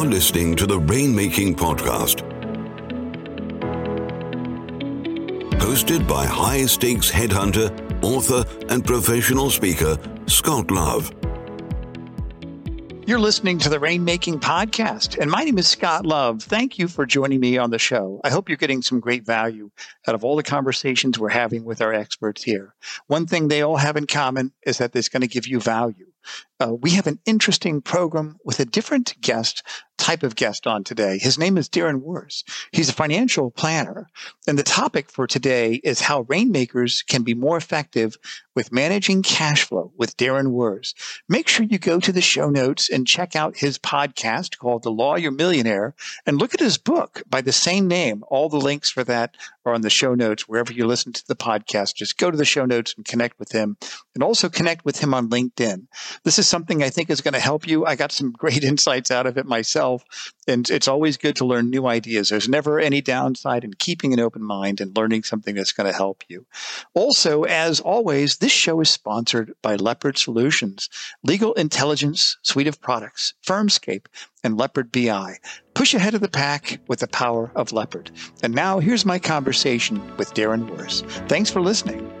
You're listening to the Rainmaking Podcast. Hosted by high stakes headhunter, author, and professional speaker, Scott Love. You're listening to the Rainmaking Podcast, and my name is Scott Love. Thank you for joining me on the show. I hope you're getting some great value out of all the conversations we're having with our experts here. One thing they all have in common is that it's going to give you value. Uh, we have an interesting program with a different guest, type of guest on today. His name is Darren Wurz. He's a financial planner. And the topic for today is how rainmakers can be more effective with managing cash flow with Darren Wurz. Make sure you go to the show notes and check out his podcast called The Lawyer Millionaire and look at his book by the same name. All the links for that are on the show notes wherever you listen to the podcast. Just go to the show notes and connect with him and also connect with him on LinkedIn. This is something I think is going to help you. I got some great insights out of it myself. And it's always good to learn new ideas. There's never any downside in keeping an open mind and learning something that's going to help you. Also, as always, this show is sponsored by Leopard Solutions, legal intelligence suite of products, Firmscape, and Leopard BI. Push ahead of the pack with the power of Leopard. And now here's my conversation with Darren Wurz. Thanks for listening.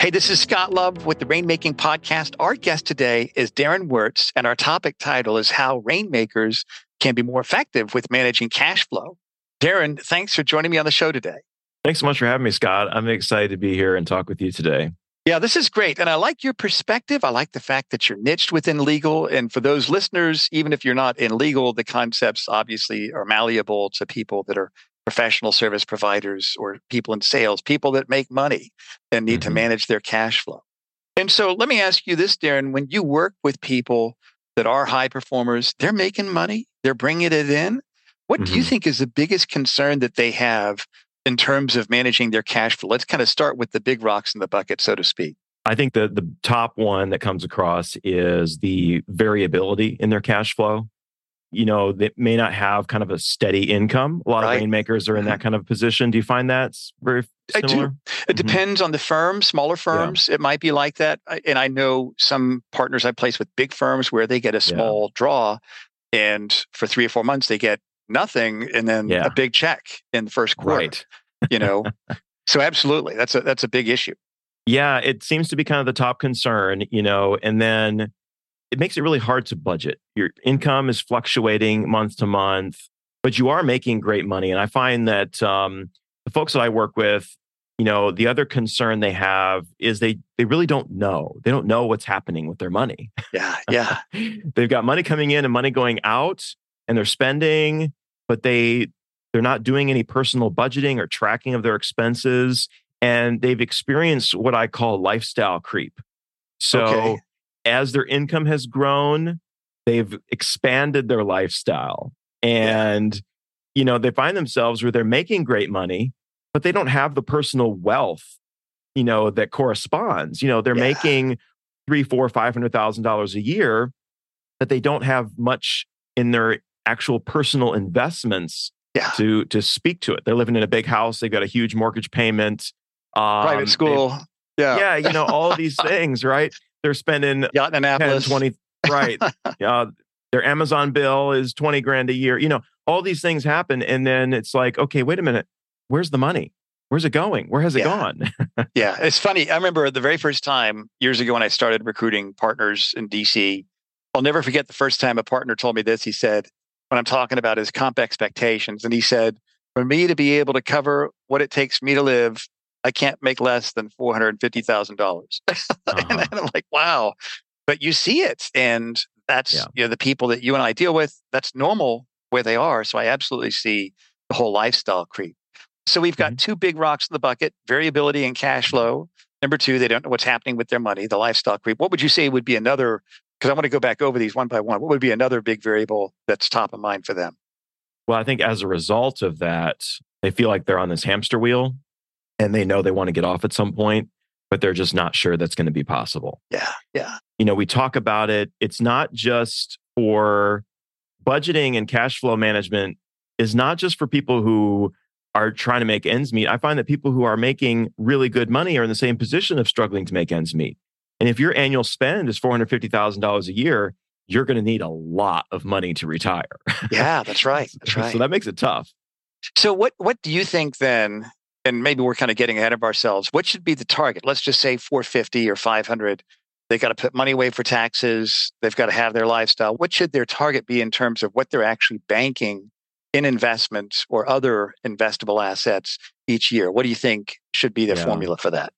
Hey, this is Scott Love with the Rainmaking Podcast. Our guest today is Darren Wurz, and our topic title is How Rainmakers Can Be More Effective with Managing Cash Flow. Darren, thanks for joining me on the show today. Thanks so much for having me, Scott. I'm excited to be here and talk with you today. Yeah, this is great. And I like your perspective. I like the fact that you're niched within legal. And for those listeners, even if you're not in legal, the concepts obviously are malleable to people that are professional service providers or people in sales, people that make money and need mm-hmm. to manage their cash flow. And so let me ask you this, Darren when you work with people that are high performers, they're making money, they're bringing it in. What mm-hmm. do you mm-hmm. think is the biggest concern that they have in terms of managing their cash flow? Let's kind of start with the big rocks in the bucket, so to speak. I think the the top one that comes across is the variability in their cash flow you know, that may not have kind of a steady income. A lot right. of rainmakers are in that mm-hmm. kind of position. Do you find that's very similar? I do. It mm-hmm. depends on the firm. Smaller firms, yeah. it might be like that. And I know some partners I place with big firms where they get a small yeah. draw, and for three or four months they get nothing, and then yeah. a big check in the first quarter. Right. You know, so absolutely, that's a that's a big issue. Yeah, it seems to be kind of the top concern. You know, and then it makes it really hard to budget. Your income is fluctuating month to month, but you are making great money. And I find that um, the folks that I work with, you know, the other concern they have is they they really don't know. They don't know what's happening with their money. Yeah, yeah. They've got money coming in and money going out, and they're spending, but they they're not doing any personal budgeting or tracking of their expenses, and they've experienced what I call lifestyle creep. So. Okay as their income has grown, they've expanded their lifestyle. And, yeah. you know, they find themselves where they're making great money, but they don't have the personal wealth, you know, that corresponds. You know, they're yeah. making three, four, five hundred thousand dollars a year, but they don't have much in their actual personal investments yeah. to to speak to it. They're living in a big house, they've got a huge mortgage payment. Um, Private school. Yeah. Yeah, you know, all these things, right? They're spending Yacht 10, 20, right. uh, their Amazon bill is 20 grand a year. You know, all these things happen. And then it's like, okay, wait a minute. Where's the money? Where's it going? Where has it yeah. gone? yeah, it's funny. I remember the very first time years ago when I started recruiting partners in DC. I'll never forget the first time a partner told me this. He said, when I'm talking about his comp expectations, and he said, for me to be able to cover what it takes for me to live I can't make less than four hundred fifty thousand dollars. Uh-huh. and I'm like, wow. But you see it, and that's yeah. you know the people that you and I deal with. That's normal where they are. So I absolutely see the whole lifestyle creep. So we've got mm-hmm. two big rocks in the bucket: variability and cash flow. Number two, they don't know what's happening with their money, the lifestyle creep. What would you say would be another? Because I want to go back over these one by one. What would be another big variable that's top of mind for them? Well, I think as a result of that, they feel like they're on this hamster wheel and they know they want to get off at some point, but they're just not sure that's going to be possible. Yeah. Yeah. You know, we talk about it. It's not just for budgeting and cash flow management is not just for people who are trying to make ends meet. I find that people who are making really good money are in the same position of struggling to make ends meet. And if your annual spend is $450,000 a year, you're going to need a lot of money to retire. Yeah, that's right. That's right. so that makes it tough. So what what do you think then? And maybe we're kind of getting ahead of ourselves. What should be the target? Let's just say 450 or 500. They've got to put money away for taxes. They've got to have their lifestyle. What should their target be in terms of what they're actually banking in investments or other investable assets each year? What do you think should be the yeah. formula for that?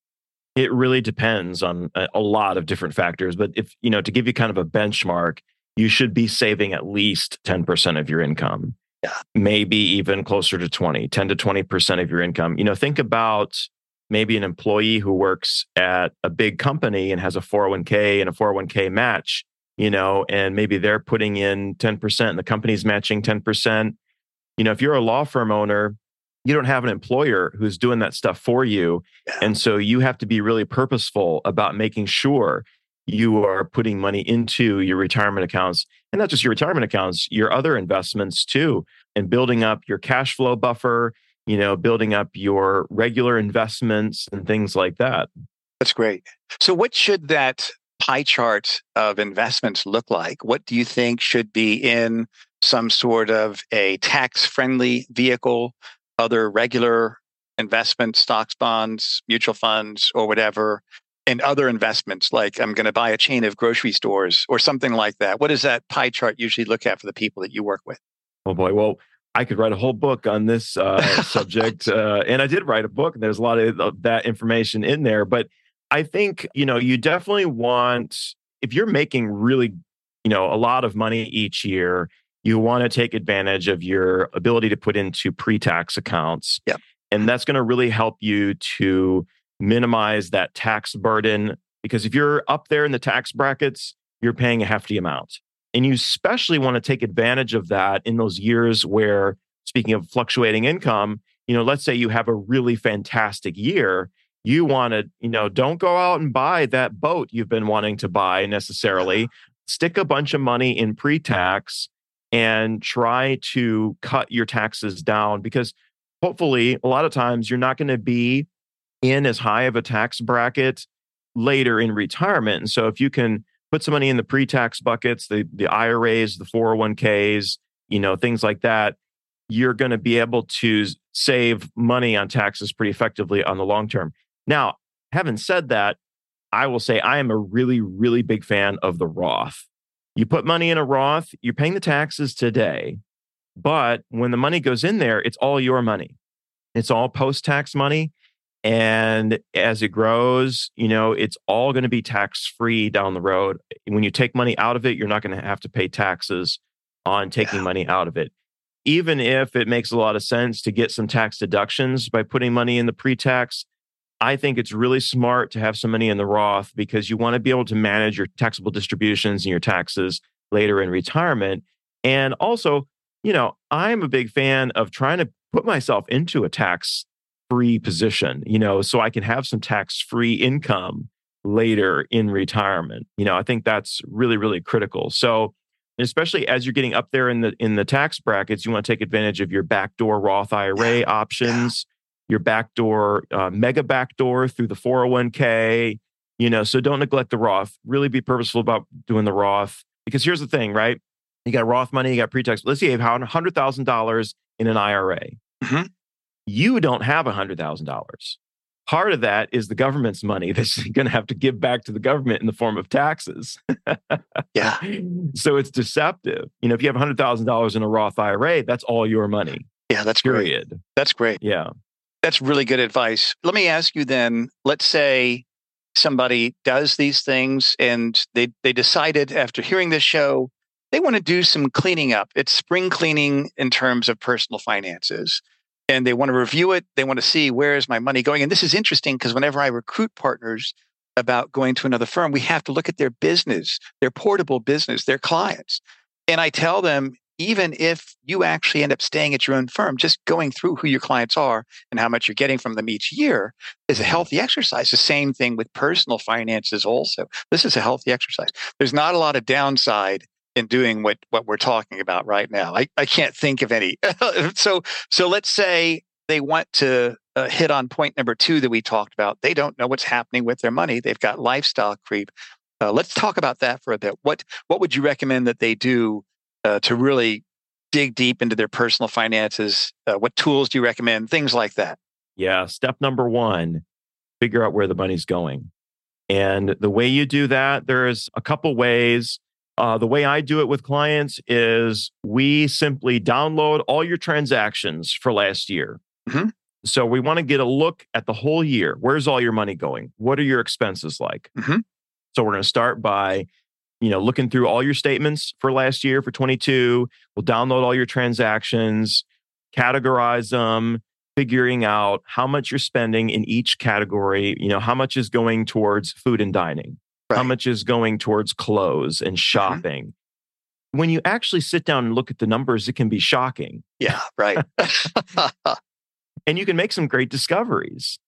It really depends on a, a lot of different factors. But if, you know, to give you kind of a benchmark, you should be saving at least 10% of your income. Yeah. Maybe even closer to 20, 10 to 20% of your income. You know, think about maybe an employee who works at a big company and has a 401k and a 401k match, you know, and maybe they're putting in 10% and the company's matching 10%. You know, if you're a law firm owner, you don't have an employer who's doing that stuff for you. Yeah. And so you have to be really purposeful about making sure you are putting money into your retirement accounts and not just your retirement accounts, your other investments too, and building up your cash flow buffer, you know, building up your regular investments and things like that. That's great. So, what should that pie chart of investments look like? What do you think should be in some sort of a tax friendly vehicle, other regular investment stocks, bonds, mutual funds, or whatever, and other investments like I'm going to buy a chain of grocery stores or something like that? What does that pie chart usually look at for the people that you work with? Oh boy, well, I could write a whole book on this uh, subject, uh, and I did write a book, and there's a lot of that information in there. But I think you know you definitely want if you're making really you know a lot of money each year, you want to take advantage of your ability to put into pre-tax accounts. Yeah. And that's going to really help you to minimize that tax burden because if you're up there in the tax brackets, you're paying a hefty amount. And you especially want to take advantage of that in those years where, speaking of fluctuating income, you know, let's say you have a really fantastic year. You want to, you know, don't go out and buy that boat you've been wanting to buy necessarily. Stick a bunch of money in pre tax and try to cut your taxes down because hopefully a lot of times you're not going to be in as high of a tax bracket later in retirement. And so if you can put some money in the pre-tax buckets, the the IRAs, the 401ks, you know, things like that, you're going to be able to save money on taxes pretty effectively on the long term. Now, having said that, I will say I am a really really big fan of the Roth. You put money in a Roth, you're paying the taxes today, but when the money goes in there, it's all your money. It's all post-tax money and as it grows, you know, it's all going to be tax free down the road. When you take money out of it, you're not going to have to pay taxes on taking yeah. money out of it. Even if it makes a lot of sense to get some tax deductions by putting money in the pre tax, I think it's really smart to have some money in the Roth because you want to be able to manage your taxable distributions and your taxes later in retirement. And also, you know, I'm a big fan of trying to put myself into a tax free position, you know, so I can have some tax free income later in retirement. You know, I think that's really, really critical. So, especially as you're getting up there in the in the tax brackets, you want to take advantage of your backdoor Roth IRA yeah. options, yeah. your backdoor uh, mega backdoor through the 401k. You know, so don't neglect the Roth. Really be purposeful about doing the Roth because here's the thing, right? You got Roth money, you got pre-tax. Let's say you have hundred thousand dollars in an IRA. Mm-hmm you don't have $100,000. Part of that is the government's money that's going to have to give back to the government in the form of taxes. yeah. So it's deceptive. You know, if you have $100,000 in a Roth IRA, that's all your money. Yeah, that's period. Great. That's great. Yeah. That's really good advice. Let me ask you then, let's say somebody does these things and they they decided after hearing this show they want to do some cleaning up. It's spring cleaning in terms of personal finances and they want to review it. They want to see where is my money going. And this is interesting because whenever I recruit partners about going to another firm, we have to look at their business, their portable business, their clients. And I tell them, even if you actually end up staying at your own firm, just going through who your clients are and how much you're getting from them each year is a mm-hmm. healthy exercise. The same thing with personal finances, also. This is a healthy exercise. There's not a lot of downside in doing what what we're talking about right now. I, I can't think of any. so so let's say they want to uh, hit on point number two that we talked about. They don't know what's happening with their money. They've got lifestyle creep. Uh, let's talk about that for a bit. What what would you recommend that they do uh, to really dig deep into their personal finances? Uh, what tools do you recommend? Things like that. Yeah. Step number one: figure out where the money's going. And the way you do that, there's a couple ways. Uh, the way I do it with clients is we simply download all your transactions for last year. Mm-hmm. So we want to get a look at the whole year. Where's all your money going? What are your expenses like? Mm-hmm. So we're going to start by, you know, looking through all your statements for last year for 22. We'll download all your transactions, categorize them, figuring out how much you're spending in each category. You know, how much is going towards food and dining, right. how much is going towards clothes and mm-hmm. shopping. Mm-hmm. When you actually sit down and look at the numbers, it can be shocking. Yeah, right. and you can make some great discoveries.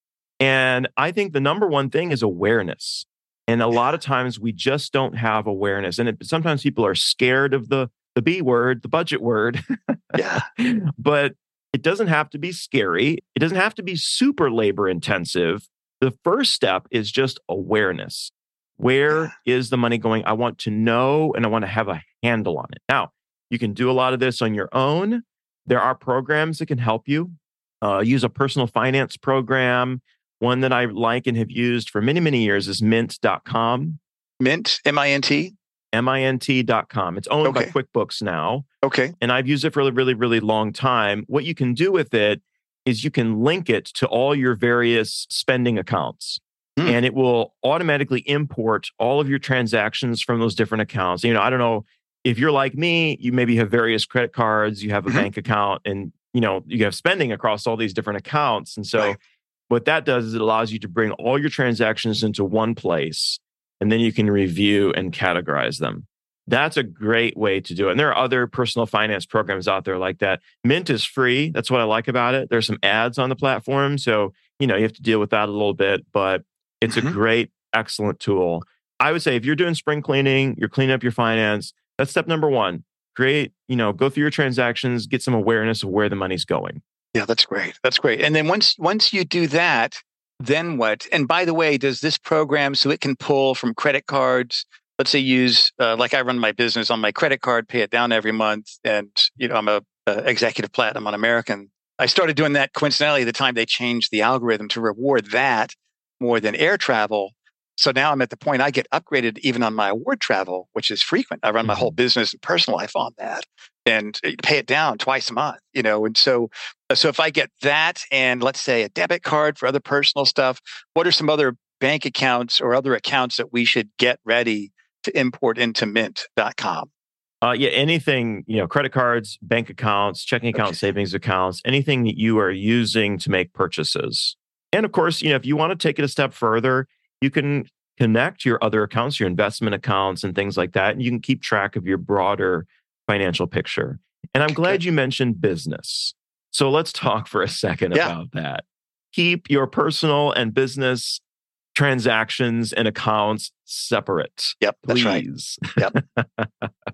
And I think the number one thing is awareness. And a lot of times we just don't have awareness. And it, sometimes people are scared of the the B word, the budget word. yeah. But it doesn't have to be scary. It doesn't have to be super labor intensive. The first step is just awareness. Where yeah. is the money going? I want to know and I want to have a handle on it. Now, you can do a lot of this on your own. There are programs that can help you. Uh, use a personal finance program. One that I like and have used for many, many years is mint.com. Mint, M I N T? mint.com. It's owned okay. by QuickBooks now. Okay. And I've used it for a really, really long time. What you can do with it is you can link it to all your various spending accounts. Hmm. And it will automatically import all of your transactions from those different accounts. You know, I don't know if you're like me, you maybe have various credit cards, you have a mm-hmm. bank account, and you know, you have spending across all these different accounts. And so right. what that does is it allows you to bring all your transactions into one place and then you can review and categorize them. That's a great way to do it. And there are other personal finance programs out there like that. Mint is free. That's what I like about it. There's some ads on the platform. So, you know, you have to deal with that a little bit, but it's mm-hmm. a great, excellent tool. I would say if you're doing spring cleaning, you're cleaning up your finance, that's step number one. Create, you know, go through your transactions, get some awareness of where the money's going. Yeah, that's great. That's great. And then once once you do that, then what? And by the way, does this program so it can pull from credit cards? Let's say use uh, like I run my business on my credit card, pay it down every month, and you know I'm a, a executive platinum on American. I started doing that coincidentally the time they changed the algorithm to reward that more than air travel. So now I'm at the point I get upgraded even on my award travel, which is frequent. I run my whole mm-hmm. business and personal life on that and uh, pay it down twice a month, you know. And so uh, so if I get that and let's say a debit card for other personal stuff, what are some other bank accounts or other accounts that we should get ready to import into mint.com? Uh, yeah, anything, you know, credit cards, bank accounts, checking accounts, okay. savings accounts, anything that you are using to make purchases. And of course, you know, if you want to take it a step further, you can connect your other accounts, your investment accounts, and things like that. And you can keep track of your broader financial picture. And I'm glad you mentioned business. So let's talk for a second yeah. about that. Keep your personal and business transactions and accounts separate. Yep, please. that's right. Yep.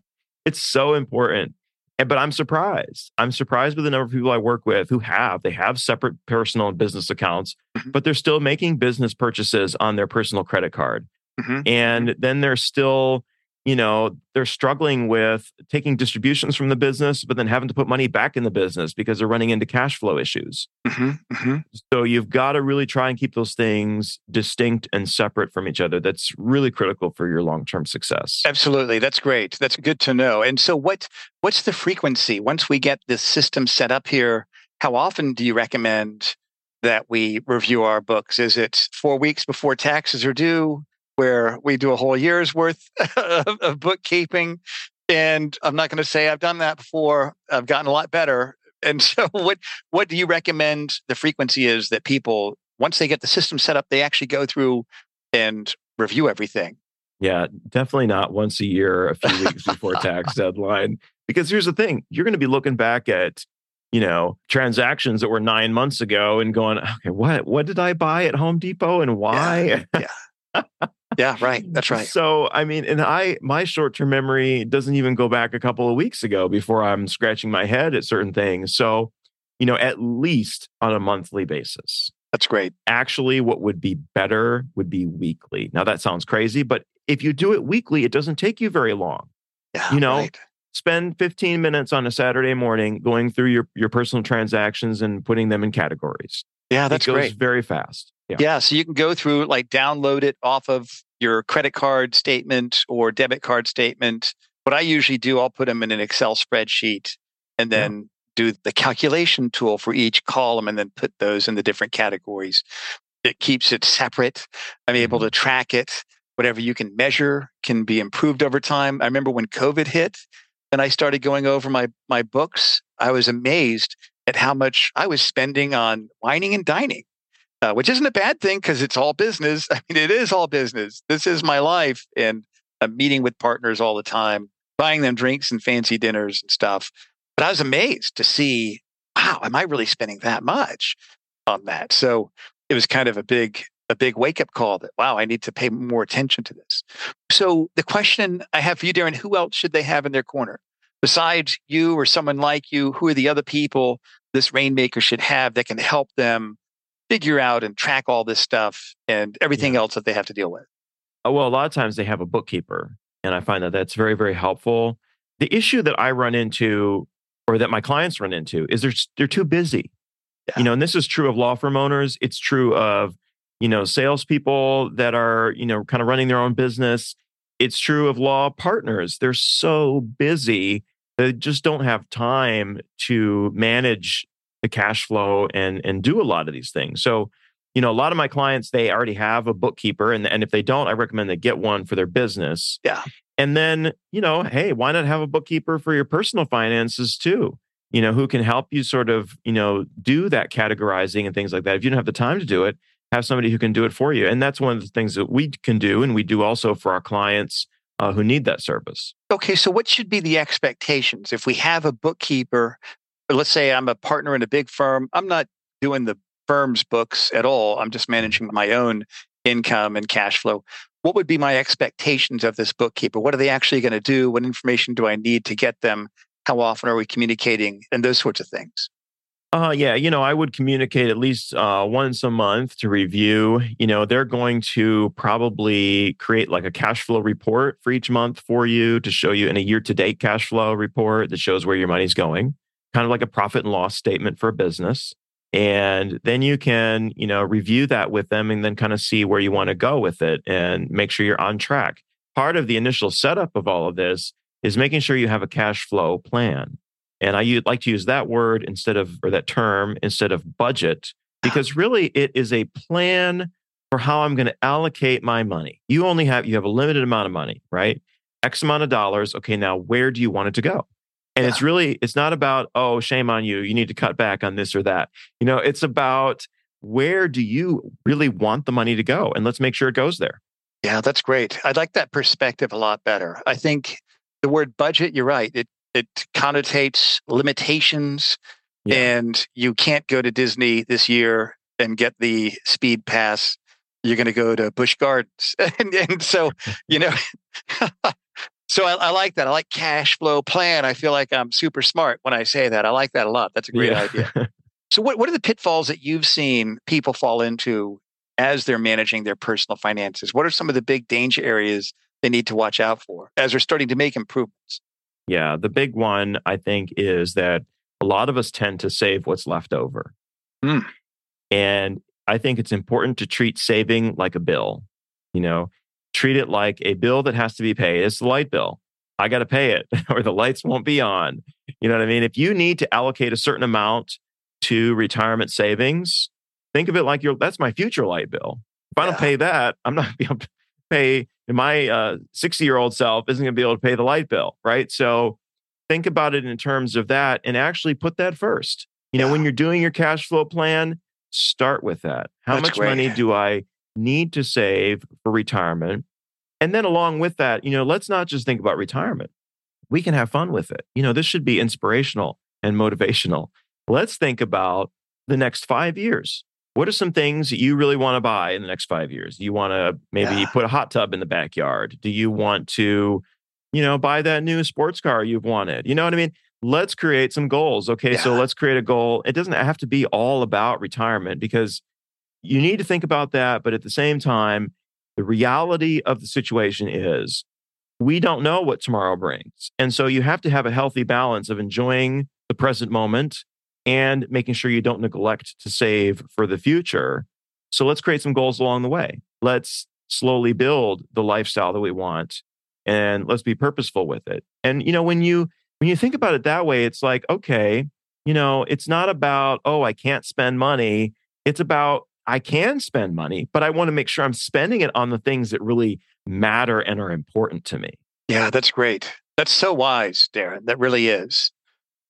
it's so important but I'm surprised. I'm surprised with the number of people I work with who have they have separate personal and business accounts, mm-hmm. but they're still making business purchases on their personal credit card. Mm-hmm. And then they're still you know they're struggling with taking distributions from the business but then having to put money back in the business because they're running into cash flow issues. Mm-hmm, mm-hmm. so you've got to really try and keep those things distinct and separate from each other. That's really critical for your long-term success. Absolutely that's great. That's good to know. And so what what's the frequency? Once we get this system set up here how often do you recommend that we review our books? Is it four weeks before taxes are due where we do a whole year's worth of, of bookkeeping. And I'm not going to say I've done that before. I've gotten a lot better. And so, what what do you recommend the frequency is that people once they get the system set up, they actually go through and review everything? Yeah, definitely not once a year, a few weeks before tax deadline. Because here's the thing: you're going to be looking back at you know transactions that were nine months ago and going, okay, what what did I buy at Home Depot and why? Yeah. yeah. Yeah, right. That's right. So, I mean, and I, my short term memory doesn't even go back a couple of weeks ago before I'm scratching my head at certain things. So, you know, at least on a monthly basis. That's great. Actually, what would be better would be weekly. Now, that sounds crazy, but if you do it weekly, it doesn't take you very long. Yeah, you know, right. spend 15 minutes on a Saturday morning going through your, your personal transactions and putting them in categories. Yeah, that's it goes great. very fast. Yeah. Yeah, so you can go through like download it off of your credit card statement or debit card statement. What I usually do, I'll put them in an Excel spreadsheet and Yeah. then do the calculation tool for each column and then put those in the different categories. It keeps it separate. I'm able Mm-hmm. to track it. Whatever you can measure can be improved over time. I remember when COVID hit and I started going over my my books, I was amazed at how much I was spending on wining and dining uh, which isn't a bad thing because it's all business. I mean, it is all business. This is my life, and I'm meeting with partners all the time, buying them drinks and fancy dinners and stuff. But I was amazed to see, wow, am I really spending that much on that? So it was kind of a big, a big wake up call that wow, I need to pay more attention to this. So the question I have for you, Darren, who else should they have in their corner besides you or someone like you? Who are the other people this rainmaker should have that can help them? figure out and track all this stuff and everything else that they have to deal with. Uh, Well, a lot of times they have a bookkeeper, and I find that that's very, very helpful. The issue that I run into, or that my clients run into, is they're they're too busy. Yeah. You know, and this is true of law firm owners. It's true of you know salespeople that are you know kind of running their own business. It's true of law partners. They're so busy they just don't have time to manage the cash flow and and do a lot of these things. So you know, a lot of my clients, they already have a bookkeeper. And, and if they don't, I recommend they get one for their business. Yeah. And then, you know, hey, why not have a bookkeeper for your personal finances too? You know, who can help you sort of, you know, do that categorizing and things like that. If you don't have the time to do it, have somebody who can do it for you. And that's one of the things that we can do. And we do also for our clients uh, who need that service. Okay, so what should be the expectations if we have a bookkeeper? Let's say I'm a partner in a big firm. I'm not doing the firm's books at all. I'm just managing my own income and cash flow. What would be my expectations of this bookkeeper? What are they actually going to do? What information do I need to get them? How often are we communicating? And those sorts of things. Uh, yeah, you know, I would communicate at least uh, once a month to review. You know, they're going to probably create like a cash flow report for each month for you to show you in a year to date cash flow report that shows where your money's going, kind of like a profit and loss statement for a business. And then you can, you know, review that with them and then kind of see where you want to go with it and make sure you're on track. Part of the initial setup of all of this is making sure you have a cash flow plan. And I like to use that word instead of, or that term instead of budget, because really it is a plan for how I'm going to allocate my money. You only have, you have a limited amount of money, right? X amount of dollars. Okay, now where do you want it to go? And it's really, it's not about, oh, shame on you. You need to cut back on this or that. You know, it's about where do you really want the money to go? And let's make sure it goes there. Yeah, that's great. I like that perspective a lot better. I think the word budget, you're right. It it connotates limitations Yeah. and you can't go to Disney this year and get the speed pass. You're going to go to Busch Gardens. and, and so, you know, so I, I like that. I like cash flow plan. I feel like I'm super smart when I say that. I like that a lot. That's a great Yeah. idea. So, what, what are the pitfalls that you've seen people fall into as they're managing their personal finances? What are some of the big danger areas they need to watch out for as they're starting to make improvements? Yeah, the big one I think is that a lot of us tend to save what's left over. Hmm. And I think it's important to treat saving like a bill. You know, treat it like a bill that has to be paid. It's the light bill. I got to pay it or the lights won't be on. You know what I mean? If you need to allocate a certain amount to retirement savings, think of it like your that's my future light bill. If I don't pay that, I'm not going to be able to pay my uh, 60 year old self isn't going to be able to pay the light bill, right? So think about it in terms of that and actually put that first. You know, when you're doing your cash flow plan, start with that. How That's much great. money do I need to save for retirement? And then along with that, you know, let's not just think about retirement. We can have fun with it. You know, this should be inspirational and motivational. Let's think about the next five years. What are some things that you really want to buy in the next five years? Do you want to maybe Yeah. put a hot tub in the backyard? Do you want to, you know, buy that new sports car you've wanted? You know what I mean? Let's create some goals. Okay. So let's create a goal. It doesn't have to be all about retirement because you need to think about that. But at the same time, The reality of the situation is we don't know what tomorrow brings. And so you have to have a healthy balance of enjoying the present moment and making sure you don't neglect to save for the future. So let's create some goals along the way. Let's slowly build the lifestyle that we want and let's be purposeful with it. And you know when you when you think about it that way it's like okay, you know, it's not about oh I can't spend money. It's about I can spend money, but I want to make sure I'm spending it on the things that really matter and are important to me. Yeah, that's great. That's so wise, Darren. That really is.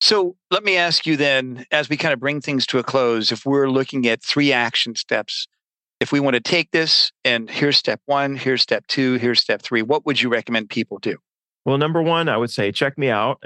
So let me ask you then, as we kind of bring things to a close, if we're looking at three action steps, if we want to take this and here's step one, here's step two, here's step three, what would you recommend people do? Well, number one, I would say check me out.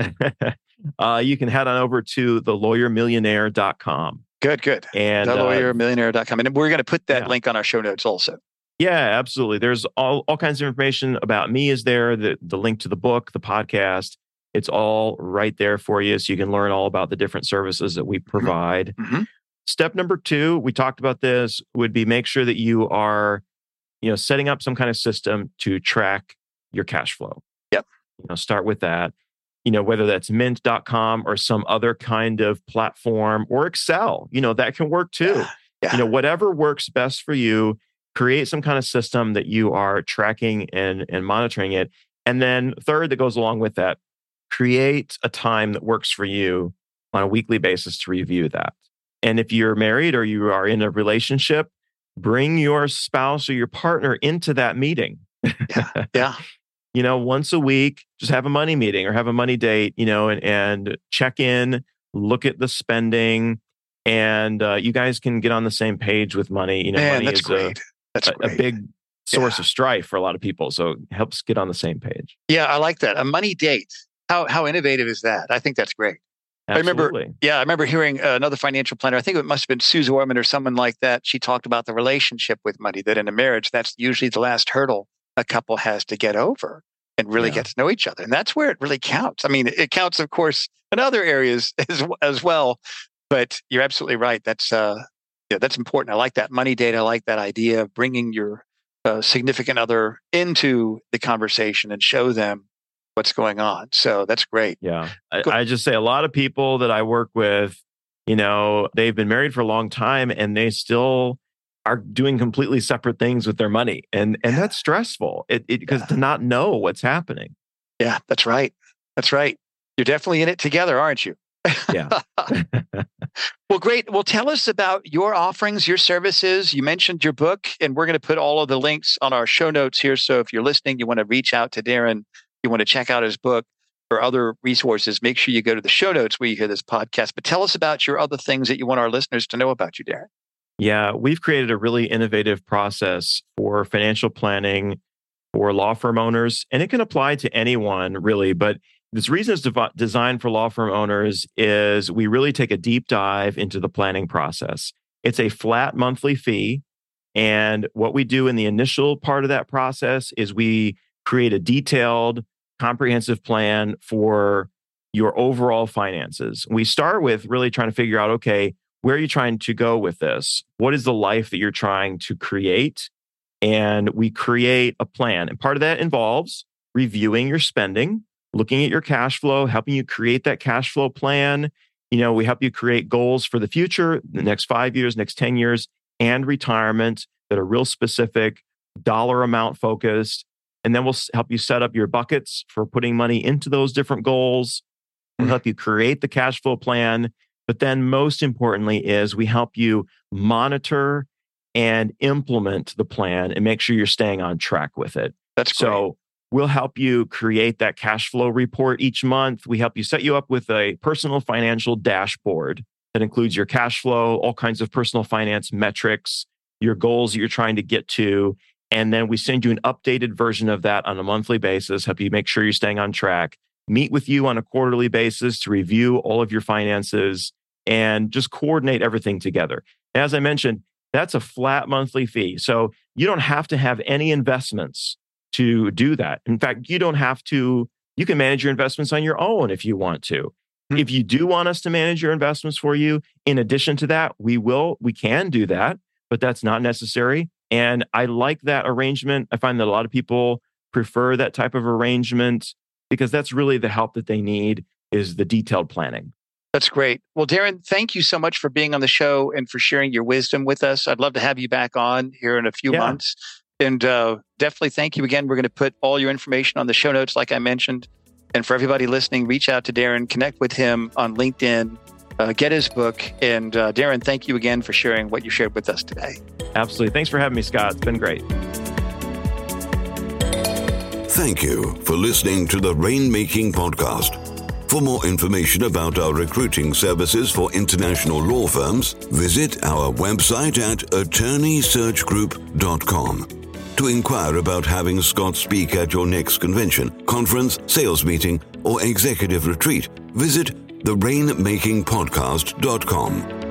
uh, you can head on over to thelawyermillionaire.com. Good, good. And thelawyermillionaire.com. And we're going to put that yeah. link on our show notes also. Yeah, absolutely. There's all, all kinds of information about me is there, the, the link to the book, the podcast. It's all right there for you. So you can learn all about the different services that we mm-hmm. provide. Mm-hmm. Step number two, we talked about this, would be make sure that you are, you know, setting up some kind of system to track your cash flow. Yep. You know, start with that. You know, whether that's mint.com or some other kind of platform or Excel, you know, that can work too. Yeah. Yeah. You know, whatever works best for you, create some kind of system that you are tracking and, and monitoring it. And then third that goes along with that, create a time that works for you on a weekly basis to review that. And if you're married or you are in a relationship, bring your spouse or your partner into that meeting. Yeah. yeah. you know, once a week, just have a money meeting or have a money date, you know, and, and check in, look at the spending, and uh, you guys can get on the same page with money. You know, Man, money that's is great. A, that's a, a big source yeah. of strife for a lot of people. So it helps get on the same page. Yeah, I like that. A money date. How how innovative is that? I think that's great. Absolutely. I remember, yeah, I remember hearing uh, another financial planner. I think it must have been Suze Orman or someone like that. She talked about the relationship with money. That in a marriage, that's usually the last hurdle a couple has to get over and really yeah. get to know each other, and that's where it really counts. I mean, it counts, of course, in other areas as as well. But you're absolutely right. That's uh, yeah, that's important. I like that money date. I like that idea of bringing your uh, significant other into the conversation and show them what's going on. So that's great. Yeah. I, I, just say a lot of people that I work with, you know, they've been married for a long time and they still are doing completely separate things with their money. And and that's stressful. It because yeah. to not know what's happening. Yeah, that's right. That's right. You're definitely in it together, aren't you? Yeah. well, great. Well, tell us about your offerings, your services. You mentioned your book, and we're going to put all of the links on our show notes here. So if you're listening, you want to reach out to Darren you want to check out his book or other resources, make sure you go to the show notes where you hear this podcast. But tell us about your other things that you want our listeners to know about you, Darren. Yeah, we've created a really innovative process for financial planning for law firm owners, and it can apply to anyone really. But this reason it's dev- designed for law firm owners is we really take a deep dive into the planning process. It's a flat monthly fee. And what we do in the initial part of that process is we create a detailed comprehensive plan for your overall finances. We start with really trying to figure out okay, where are you trying to go with this? What is the life that you're trying to create? And we create a plan. And part of that involves reviewing your spending, looking at your cash flow, helping you create that cash flow plan. You know, we help you create goals for the future, the next five years, next 10 years, and retirement that are real specific, dollar amount focused, and then we'll help you set up your buckets for putting money into those different goals. We'll mm-hmm. help you create the cash flow plan. But then, most importantly, is we help you monitor and implement the plan and make sure you're staying on track with it. That's great. So, we'll help you create that cash flow report each month. We help you set you up with a personal financial dashboard that includes your cash flow, all kinds of personal finance metrics, your goals that you're trying to get to, and then we send you an updated version of that on a monthly basis, help you make sure you're staying on track, meet with you on a quarterly basis to review all of your finances and just coordinate everything together. As I mentioned, that's a flat monthly fee. So you don't have to have any investments to do that. In fact, you don't have to, you can manage your investments on your own if you want to. Mm-hmm. If you do want us to manage your investments for you, in addition to that, we will, we can do that, but that's not necessary And I like that arrangement. I find that a lot of people prefer that type of arrangement because that's really the help that they need is the detailed planning. That's great. Well, Darren, thank you so much for being on the show and for sharing your wisdom with us. I'd love to have you back on here in a few yeah. months. And uh, definitely thank you again. We're going to put all your information on the show notes, like I mentioned. And for everybody listening, reach out to Darren, connect with him on LinkedIn, uh, get his book. And uh, Darren, thank you again for sharing what you shared with us today. Absolutely. Thanks for having me, Scott. It's been great. Thank you for listening to the Rainmaking Podcast. For more information about our recruiting services for international law firms, visit our website at attorneysearchgroup.com. To inquire about having Scott speak at your next convention, conference, sales meeting, or executive retreat, visit therainmakingpodcast.com.